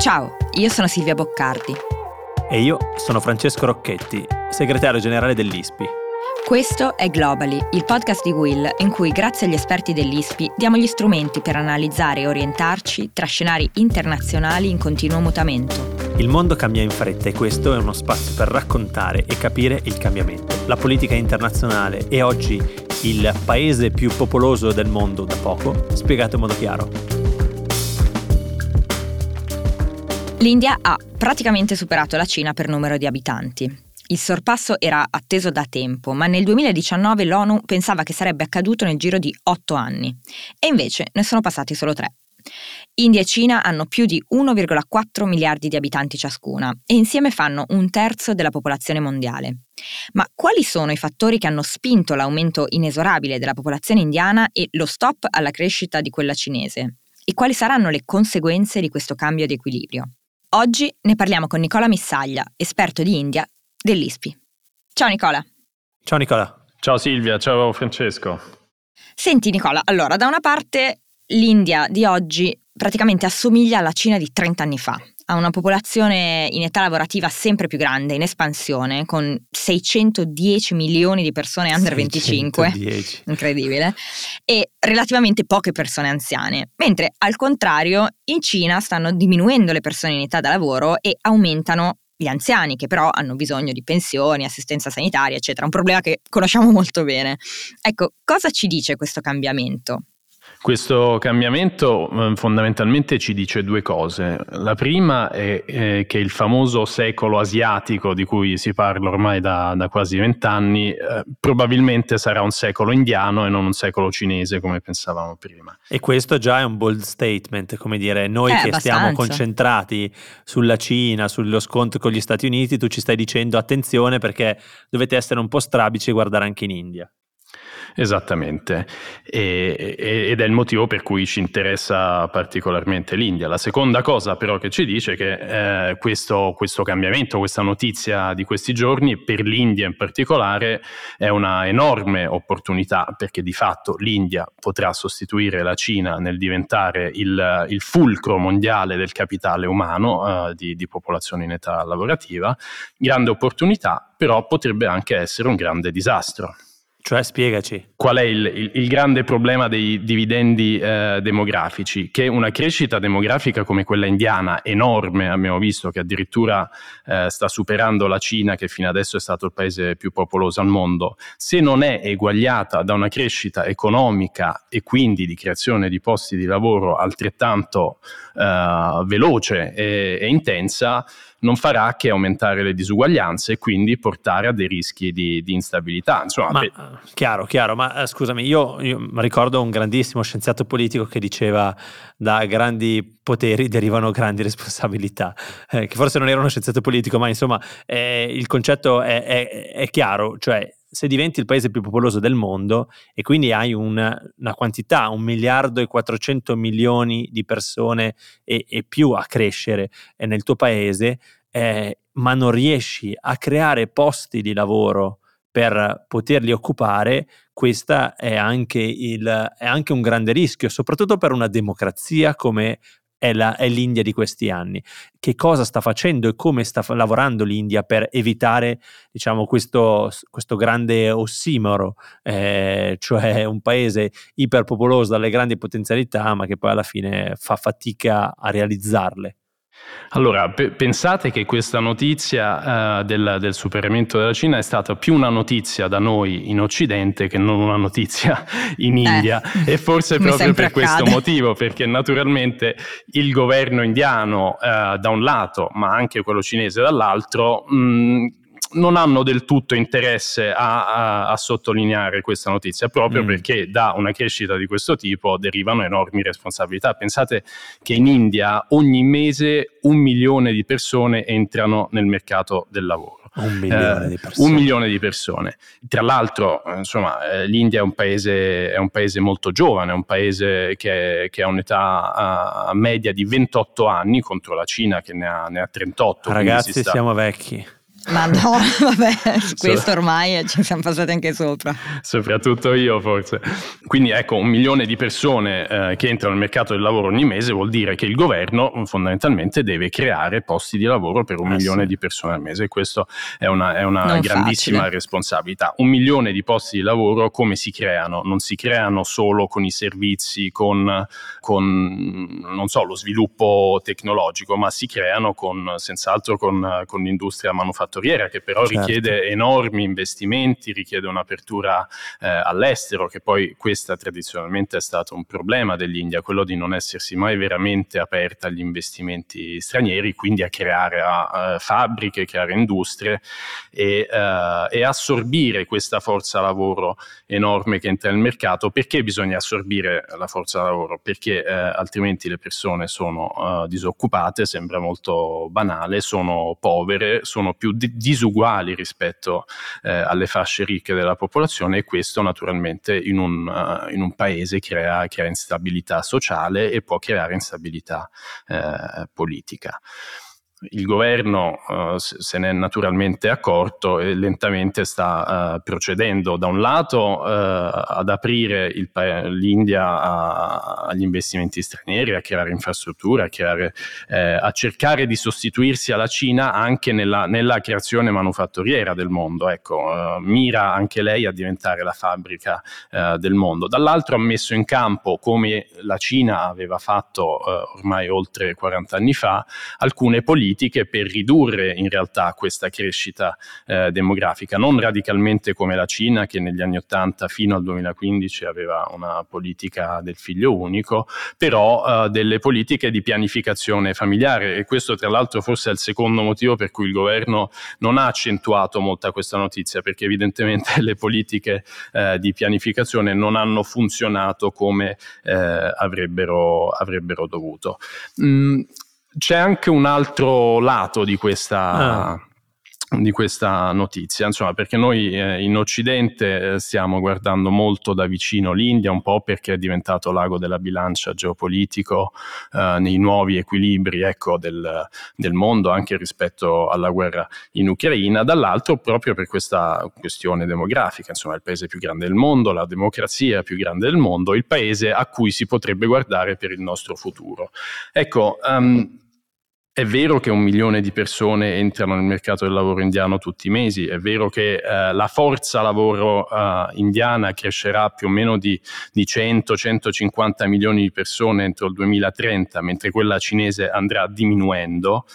Ciao, io sono Silvia Boccardi. E io sono Francesco Rocchetti, segretario generale dell'ISPI. Questo è Globally, il podcast di Will, in cui grazie agli esperti dell'ISPI diamo gli strumenti per analizzare e orientarci tra scenari internazionali in continuo mutamento. Il mondo cambia in fretta e questo è uno spazio per raccontare e capire il cambiamento. La politica internazionale è oggi il paese più popoloso del mondo da poco, spiegato in modo chiaro. L'India ha praticamente superato la Cina per numero di abitanti. Il sorpasso era atteso da tempo, ma nel 2019 l'ONU pensava che sarebbe accaduto nel giro di otto anni. E invece ne sono passati solo tre. India e Cina hanno più di 1,4 miliardi di abitanti ciascuna e insieme fanno un terzo della popolazione mondiale. Ma quali sono i fattori che hanno spinto l'aumento inesorabile della popolazione indiana e lo stop alla crescita di quella cinese? E quali saranno le conseguenze di questo cambio di equilibrio? Oggi ne parliamo con Nicola Missaglia, esperto di India dell'ISPI. Ciao Nicola. Ciao Nicola. Ciao Silvia, ciao Francesco. Senti Nicola, allora da una parte l'India di oggi praticamente assomiglia alla Cina di 30 anni fa. Ha una popolazione in età lavorativa sempre più grande, in espansione, con 610 milioni di persone under 25, incredibile, e relativamente poche persone anziane, mentre al contrario in Cina stanno diminuendo le persone in età da lavoro e aumentano gli anziani che però hanno bisogno di pensioni, assistenza sanitaria, eccetera, un problema che conosciamo molto bene. Ecco, cosa ci dice questo cambiamento? Questo cambiamento eh, fondamentalmente ci dice due cose. La prima è, è, che il famoso secolo asiatico di cui si parla ormai da, da quasi vent'anni eh, probabilmente sarà un secolo indiano e non un secolo cinese come pensavamo prima. E questo già è un bold statement, come dire, noi eh, che abbastanza. stiamo concentrati sulla Cina, sullo scontro con gli Stati Uniti, tu ci stai dicendo attenzione perché dovete essere un po' strabici e guardare anche in India. Esattamente, e, ed è il motivo per cui ci interessa particolarmente l'India. La seconda cosa però che ci dice è che eh, questo, questo, cambiamento, questa notizia di questi giorni, per l'India in particolare, è una enorme opportunità perché di fatto l'India potrà sostituire la Cina nel diventare il, il fulcro mondiale del capitale umano, eh, di, di popolazione in età lavorativa. Grande opportunità, però potrebbe anche essere un grande disastro. Cioè, spiegaci. Qual è il, il, il grande problema dei dividendi eh, demografici? Che una crescita demografica come quella indiana, enorme, abbiamo visto che addirittura eh, sta superando la Cina, che fino adesso è stato il paese più popoloso al mondo, se non è eguagliata da una crescita economica e quindi di creazione di posti di lavoro altrettanto eh, veloce e, e intensa, non farà che aumentare le disuguaglianze e quindi portare a dei rischi di, di instabilità. Insomma, ma, per... Chiaro, chiaro, ma eh, scusami, io, io ricordo un grandissimo scienziato politico che diceva da grandi poteri derivano grandi responsabilità, eh, che forse non era uno scienziato politico, ma insomma eh, il concetto è, è, è chiaro, cioè se diventi il paese più popoloso del mondo e quindi hai una, una quantità, un miliardo e 400 milioni di persone e, e più a crescere eh, nel tuo paese, eh, ma non riesci a creare posti di lavoro per poterli occupare, questo è è anche un grande rischio, soprattutto per una democrazia come è, la, è, l'India di questi anni. Che cosa sta facendo e come sta lavorando l'India per evitare diciamo, questo, questo grande ossimoro, eh, cioè un paese iperpopoloso dalle grandi potenzialità, ma che poi alla fine fa fatica a realizzarle? Allora, pe- pensate che questa notizia uh, del, del, superamento della Cina è stata più una notizia da noi in Occidente che non una notizia in eh, India eh, e forse proprio per accade. questo motivo, perché naturalmente il governo indiano uh, da un lato, ma anche quello cinese dall'altro, mh, non hanno del tutto interesse a, a, a sottolineare questa notizia, proprio mm. perché da una crescita di questo tipo derivano enormi responsabilità. Pensate che in India ogni mese un milione di persone entrano nel mercato del lavoro. Un milione, eh, un milione di persone. Tra l'altro, insomma, eh, l'India è un, paese, è un paese molto giovane, è un paese che, che ha un'età media di 28 anni contro la Cina che ne ha, ne ha 38. Ragazzi, sta... siamo vecchi. Ma no, vabbè, questo ormai ci siamo passati anche sopra. Soprattutto io forse. Quindi ecco, un milione di persone eh, che entrano nel mercato del lavoro ogni mese vuol dire che il governo fondamentalmente deve creare posti di lavoro per un eh milione sì. di persone al mese e questa è una, è una grandissima facile. responsabilità. Un milione di posti di lavoro come si creano? Non si creano solo con i servizi, con, con non so, lo sviluppo tecnologico, ma si creano con, senz'altro con, con l'industria manifatturata manifattoriera che però certo. richiede enormi investimenti, richiede un'apertura eh, all'estero, che poi questa tradizionalmente è stato un problema dell'India, quello di non essersi mai veramente aperta agli investimenti stranieri, quindi a creare a, a fabbriche, creare industrie e, uh, e assorbire questa forza lavoro enorme che entra nel mercato. Perché bisogna assorbire la forza lavoro? Perché eh, altrimenti le persone sono uh, disoccupate, sembra molto banale, sono povere, sono più disuguali rispetto eh, alle fasce ricche della popolazione e questo naturalmente in un, uh, in un paese crea, crea, instabilità sociale e può creare instabilità eh, politica il governo uh, se ne è naturalmente accorto e lentamente sta uh, procedendo da un lato uh, ad aprire pa- l'India a- agli investimenti stranieri, a creare infrastrutture, a, creare, eh, a, cercare di sostituirsi alla Cina anche nella, nella creazione manufatturiera del mondo. Ecco, mira anche lei a diventare la fabbrica del mondo. Dall'altro ha messo in campo, come la Cina aveva fatto ormai oltre 40 anni fa, alcune politiche politiche per ridurre in realtà questa crescita eh, demografica, non radicalmente come la Cina che negli anni 80 fino al 2015 aveva una politica del figlio unico, però eh, delle politiche di pianificazione familiare e questo tra l'altro forse è il secondo motivo per cui il governo non ha accentuato molta questa notizia, perché evidentemente le politiche eh, di pianificazione non hanno funzionato come eh, avrebbero, avrebbero dovuto. Mm, c'è anche un altro lato di questa, ah di questa notizia, insomma, perché noi eh, in Occidente eh, stiamo guardando molto da vicino l'India, un po' perché è diventato l'ago della bilancia geopolitico eh, nei nuovi equilibri ecco, del, del, mondo, anche rispetto alla guerra in Ucraina, dall'altro proprio per questa questione demografica, insomma, il paese più grande del mondo, la democrazia più grande del mondo, il paese a cui si potrebbe guardare per il nostro futuro. Ecco, um, è vero che un milione di persone entrano nel mercato del lavoro indiano tutti i mesi, è vero che eh, la forza lavoro eh, indiana crescerà più o meno di, di 100-150 milioni di persone entro il 2030, mentre quella cinese andrà diminuendo.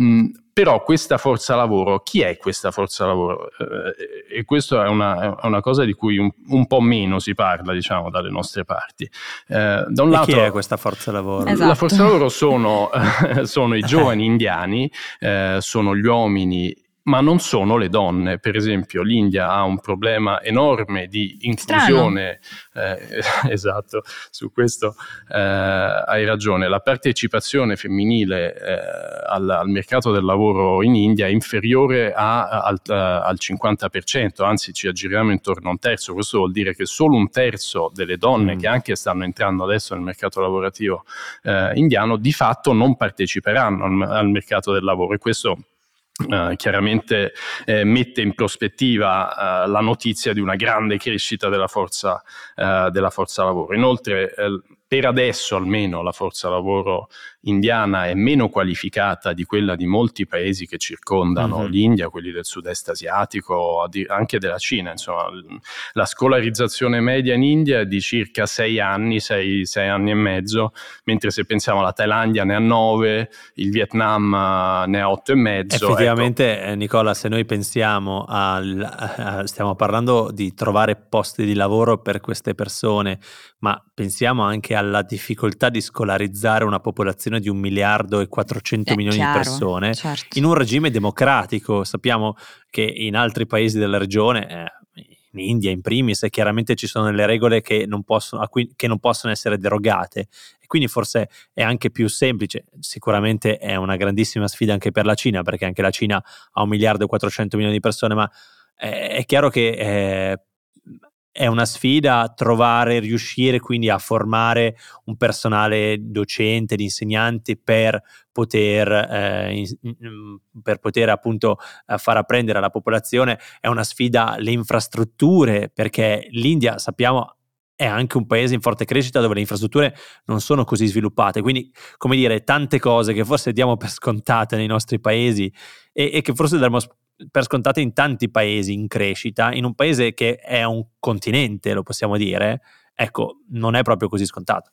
Mm, però questa forza lavoro, chi è questa forza lavoro? Eh, e questa è una, è una, cosa di cui un, un, po' meno si parla, diciamo, dalle nostre parti. Eh, da un lato, chi è questa forza lavoro? Esatto. La forza lavoro sono, sono i giovani indiani, eh, sono gli uomini ma non sono le donne. Per esempio, l'India ha un problema enorme di inclusione. Eh, esatto, su questo eh, hai ragione. La partecipazione femminile eh, al, al, mercato del lavoro in India è inferiore a, al, al, 50%, anzi ci aggiriamo intorno a un terzo. Questo vuol dire che solo un terzo delle donne mm. che anche stanno entrando adesso nel mercato lavorativo eh, indiano di fatto non parteciperanno al, al mercato del lavoro e questo Uh, chiaramente eh, mette in prospettiva uh, la notizia di una grande crescita della forza, uh, della forza lavoro. Inoltre, per adesso almeno la forza lavoro indiana è meno qualificata di quella di molti paesi che circondano mm-hmm. l'India, quelli del sud-est asiatico, anche della Cina. Insomma, la scolarizzazione media in India è di circa sei anni, sei, sei anni e mezzo, mentre se pensiamo alla Thailandia ne ha nove, il Vietnam eh, ne ha otto e mezzo. Effettivamente, ecco. Nicola, se noi pensiamo al, stiamo parlando di trovare posti di lavoro per queste persone, ma pensiamo anche alla difficoltà di scolarizzare una popolazione di un miliardo e 400 È milioni chiaro, di persone certo. in un regime democratico. Sappiamo che in altri paesi della regione, eh, in India in primis, chiaramente ci sono delle regole che non, possono, cui, che non possono essere derogate e quindi forse è anche più semplice. Sicuramente è una grandissima sfida anche per la Cina, perché anche la Cina ha un miliardo e 400 milioni di persone, ma è, è chiaro che... Eh, è una sfida trovare, riuscire quindi a formare un personale docente, di insegnanti per poter, eh, in, per poter appunto eh, far apprendere alla popolazione. È una sfida le infrastrutture, perché l'India sappiamo è anche un paese in forte crescita dove le infrastrutture non sono così sviluppate. Quindi, come dire, tante cose che forse diamo per scontate nei nostri paesi e, e che forse daremo per scontate in tanti paesi in crescita, in un paese che è un continente, lo possiamo dire, ecco, non è proprio così scontato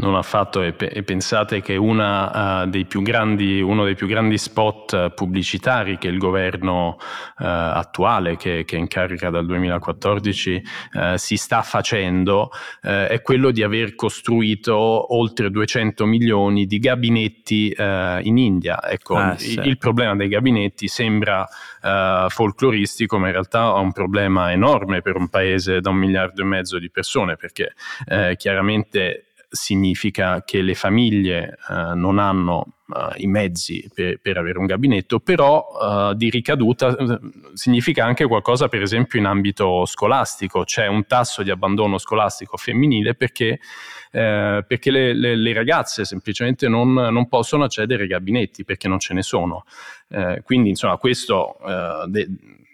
non affatto e, e pensate che una, uh, dei grandi, uno dei più grandi spot pubblicitari che il governo uh, attuale, che, che, è in carica dal 2014, uh, si sta facendo è quello di aver costruito oltre 200 milioni di gabinetti in India. Ecco, ah, sì. il, problema dei gabinetti sembra folcloristico, ma in realtà è un problema enorme per un paese da un miliardo e mezzo di persone, perché chiaramente significa che le famiglie eh, non hanno uh, i mezzi per, per, avere un gabinetto, però uh, di ricaduta uh, significa anche qualcosa per esempio in ambito scolastico, c'è un tasso di abbandono scolastico femminile perché, perché le, le, le, ragazze semplicemente non, non, possono accedere ai gabinetti perché non ce ne sono. quindi insomma questo... De,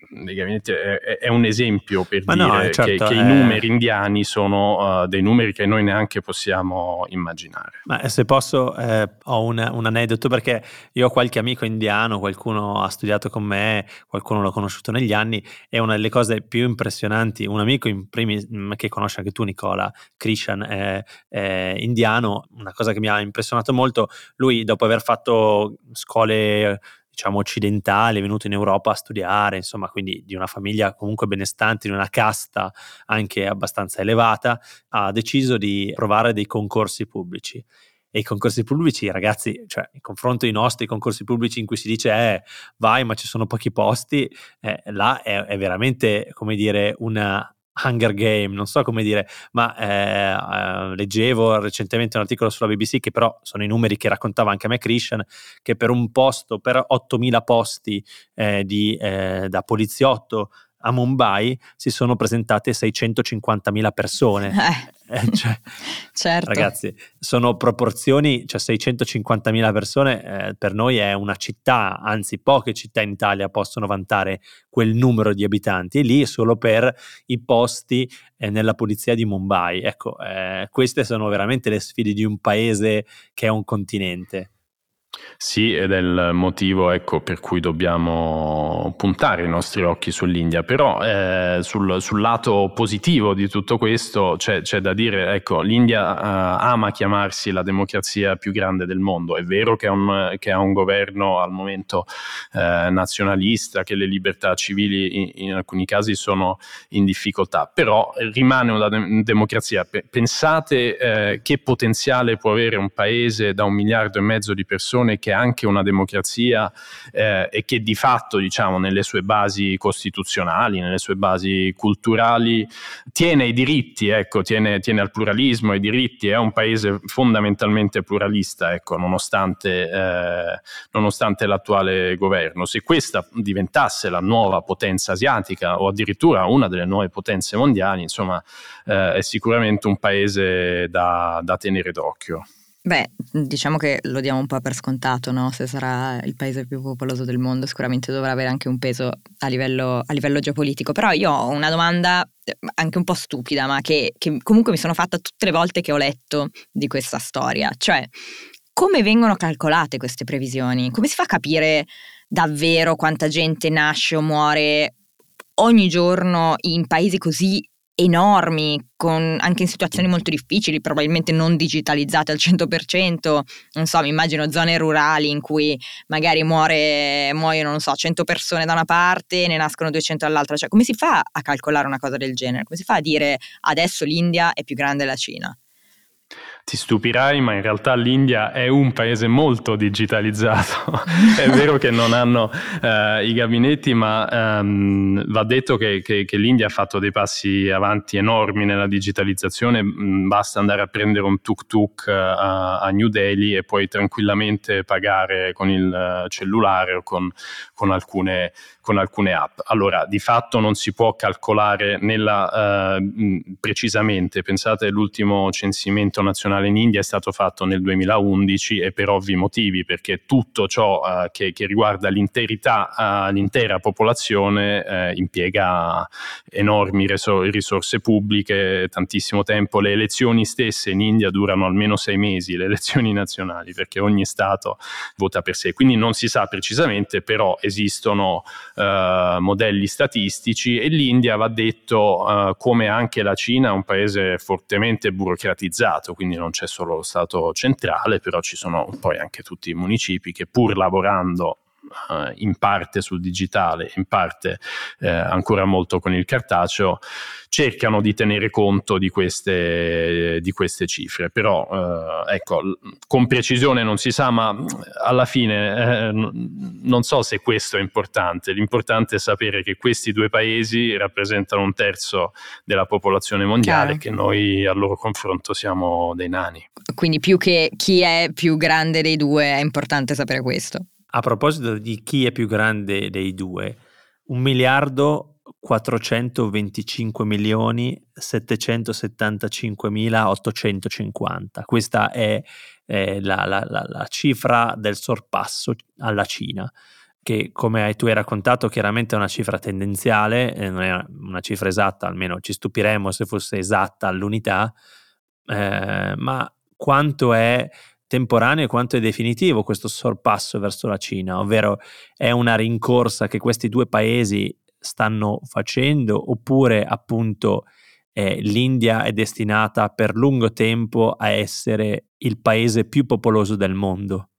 è, è, un esempio per Ma dire no, certo, che, che eh... i numeri indiani sono uh, dei numeri che noi neanche possiamo immaginare. Ma se posso, eh, ho un, un, aneddoto perché io ho qualche amico indiano, qualcuno ha studiato con me, qualcuno l'ho conosciuto negli anni e una delle cose più impressionanti, un amico in primis, mm, che conosci anche tu Nicola, Krishan, è, è indiano, una cosa che mi ha impressionato molto, lui dopo aver fatto scuole diciamo occidentale, venuto in Europa a studiare, insomma, quindi di una famiglia comunque benestante, di una casta anche abbastanza elevata, ha deciso di provare dei concorsi pubblici. E i concorsi pubblici, ragazzi, cioè in confronto ai nostri concorsi pubblici in cui si dice eh, vai ma ci sono pochi posti, eh, là è, è veramente, come dire, una Hunger Game, non so come dire, ma eh, eh, leggevo recentemente un articolo sulla BBC che però sono i numeri che raccontava anche a me Christian, che per un posto, per 8.000 posti eh, di, eh, da poliziotto a Mumbai si sono presentate 650.000 persone. Eh. Eh, cioè, certo. Ragazzi, sono proporzioni, cioè 650.000 persone eh, per noi è una città, anzi poche città in Italia possono vantare quel numero di abitanti e lì solo per i posti eh, nella polizia di Mumbai. Ecco, eh, queste sono veramente le sfide di un paese che è un continente. Sì, ed è il motivo ecco, per cui dobbiamo puntare i nostri occhi sull'India, però eh, sul, sul, lato positivo di tutto questo c'è, c'è da dire, ecco, l'India eh, ama chiamarsi la democrazia più grande del mondo, è vero che ha un, che ha un governo al momento eh, nazionalista, che le libertà civili in, in, alcuni casi sono in difficoltà, però rimane una de- democrazia. Pensate eh, che potenziale può avere un paese da un miliardo e mezzo di persone nazione che è anche una democrazia eh, e che di fatto, diciamo, nelle sue basi costituzionali, nelle sue basi culturali, tiene i diritti, ecco, tiene, tiene al pluralismo e i diritti, è un paese fondamentalmente pluralista, ecco, nonostante, eh, nonostante l'attuale governo. Se questa diventasse la nuova potenza asiatica o addirittura una delle nuove potenze mondiali, insomma, eh, è sicuramente un paese da, da tenere d'occhio. Beh, diciamo che lo diamo un po' per scontato, no? Se sarà il paese più popoloso del mondo, sicuramente dovrà avere anche un peso a livello, a livello geopolitico. Però io ho una domanda eh, anche un po' stupida, ma che, che comunque mi sono fatta tutte le volte che ho letto di questa storia. Cioè, come vengono calcolate queste previsioni? Come si fa a capire davvero quanta gente nasce o muore ogni giorno in paesi così enormi, con, anche in situazioni molto difficili, probabilmente non digitalizzate al 100%, non so, mi immagino zone rurali in cui magari muore, muoiono, non so, 100 persone da una parte e ne nascono 200 dall'altra, cioè come si fa a calcolare una cosa del genere? Come si fa a dire adesso l'India è più grande della Cina? Ti stupirai, ma in realtà l'India è un paese molto digitalizzato. è vero che non hanno uh, i gabinetti, ma um, va detto che, che, che, l'India ha fatto dei passi avanti enormi nella digitalizzazione. Mm, basta andare a prendere un tuk-tuk uh, a New Delhi e puoi tranquillamente pagare con il uh, cellulare o con, con alcune con alcune app. Allora, di fatto non si può calcolare nella, eh, precisamente, pensate l'ultimo censimento nazionale in India è stato fatto nel 2011 e per ovvi motivi, perché tutto ciò eh, che, che, riguarda l'interità, eh, l'intera popolazione eh, impiega enormi resor- risorse pubbliche, tantissimo tempo. Le elezioni stesse in India durano almeno sei mesi, le elezioni nazionali, perché ogni Stato vota per sé. Quindi non si sa precisamente, però esistono eh, modelli statistici e l'India va detto eh, come anche la Cina è un paese fortemente burocratizzato, quindi non c'è solo lo Stato centrale, però ci sono poi anche tutti i municipi che pur lavorando uh, in parte sul digitale, in parte uh, ancora molto con il cartaceo, cercano di tenere conto di queste, di queste cifre. Però, uh, ecco, con precisione non si sa, ma alla fine non so se questo è importante. L'importante è sapere che questi due paesi rappresentano un terzo della popolazione mondiale, Chiaro. che noi al loro confronto siamo dei nani. Quindi più che chi è più grande dei due è importante sapere questo. A proposito di chi è più grande dei due, un miliardo 425 milioni 775 mila 850. Questa è eh, la, la, la, la, cifra del sorpasso alla Cina, che come tu hai raccontato chiaramente è una cifra tendenziale, eh, non è una cifra esatta, almeno ci stupiremmo se fosse esatta all'unità, eh, ma quanto è temporaneo quanto è definitivo questo sorpasso verso la Cina, ovvero è una rincorsa che questi due paesi stanno facendo oppure appunto eh, l'India è destinata per lungo tempo a essere il paese più popoloso del mondo?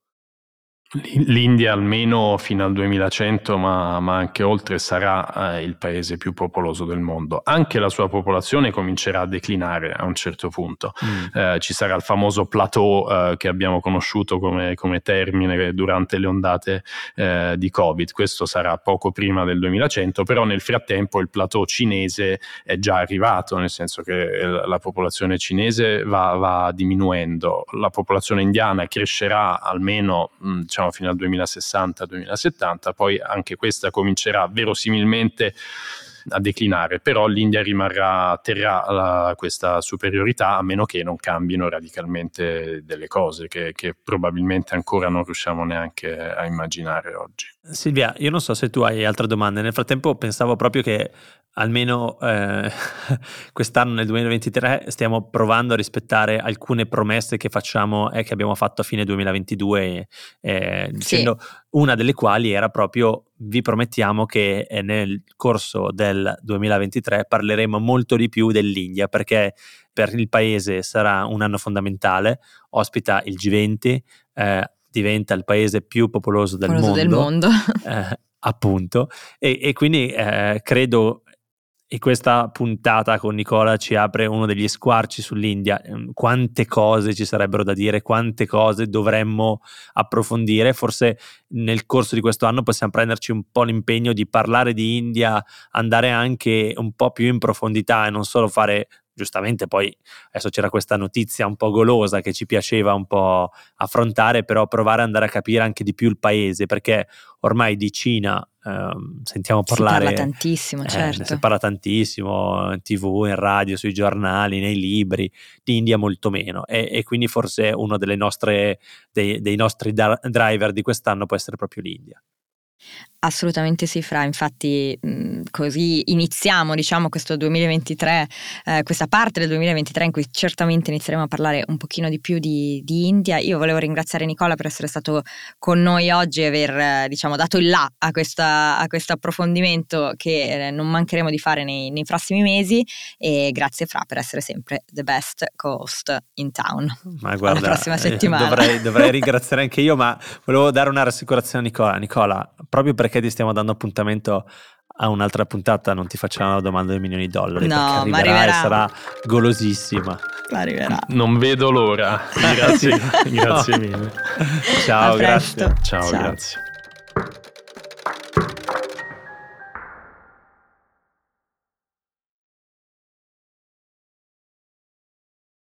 L'India almeno fino al 2100, ma, ma anche oltre, sarà eh, il paese più popoloso del mondo. Anche la sua popolazione comincerà a declinare a un certo punto. Mm. Eh, ci sarà il famoso plateau eh, che abbiamo conosciuto come, come, termine durante le ondate eh, di Covid. Questo sarà poco prima del 2100, però nel frattempo il plateau cinese è già arrivato, nel senso che eh, la popolazione cinese va, va diminuendo. La popolazione indiana crescerà almeno... Mh, mm, diciamo fino al 2060-2070, poi anche questa comincerà verosimilmente a declinare, però l'India rimarrà, terrà la, questa superiorità a meno che non cambino radicalmente delle cose che, che, probabilmente ancora non riusciamo neanche a immaginare oggi. Silvia, io non so se tu hai altre domande, nel frattempo pensavo proprio che almeno eh, quest'anno nel 2023 stiamo provando a rispettare alcune promesse che facciamo e eh, che abbiamo fatto a fine 2022 eh, dicendo sì. una delle quali era proprio vi promettiamo che eh, nel corso del 2023 parleremo molto di più dell'India perché per il paese sarà un anno fondamentale ospita il G20 eh, diventa il paese più popoloso del popoloso mondo, del mondo. Eh, appunto e, e quindi eh, credo e questa puntata con Nicola ci apre uno degli squarci sull'India. Ehm, quante cose ci sarebbero da dire, quante cose dovremmo approfondire. Forse nel corso di questo anno possiamo prenderci un po' l'impegno di parlare di India, andare anche un po' più in profondità e non solo fare giustamente poi adesso c'era questa notizia un po' golosa che ci piaceva un po' affrontare, però provare ad andare a capire anche di più il paese, perché ormai di Cina ehm, sentiamo parlare... Si parla tantissimo, eh, certo. Si parla tantissimo in tv, in radio, sui giornali, nei libri, di India molto meno e, e quindi forse uno nostre, dei, dei nostri driver di quest'anno può essere proprio l'India. Assolutamente sì, Fra, infatti mh, così iniziamo diciamo questo 2023, eh, questa parte del 2023 in cui certamente inizieremo a parlare un pochino di più di, di India. Io volevo ringraziare Nicola per essere stato con noi oggi e aver eh, diciamo, dato il là a, questa, a questo approfondimento che eh, non mancheremo di fare nei, nei, prossimi mesi e grazie Fra per essere sempre the best co-host in town. Ma guarda, Alla prossima settimana. Eh, dovrei, dovrei ringraziare anche io, ma volevo dare una rassicurazione a Nicola. Nicola, proprio perché ti stiamo dando appuntamento a un'altra puntata, non ti facciamo la domanda dei milioni di dollari, no, perché arriverà, ma arriverà e sarà golosissima. arriverà. Non vedo l'ora. Grazie, grazie mille. Ciao, grazie. Ciao, Ciao. grazie.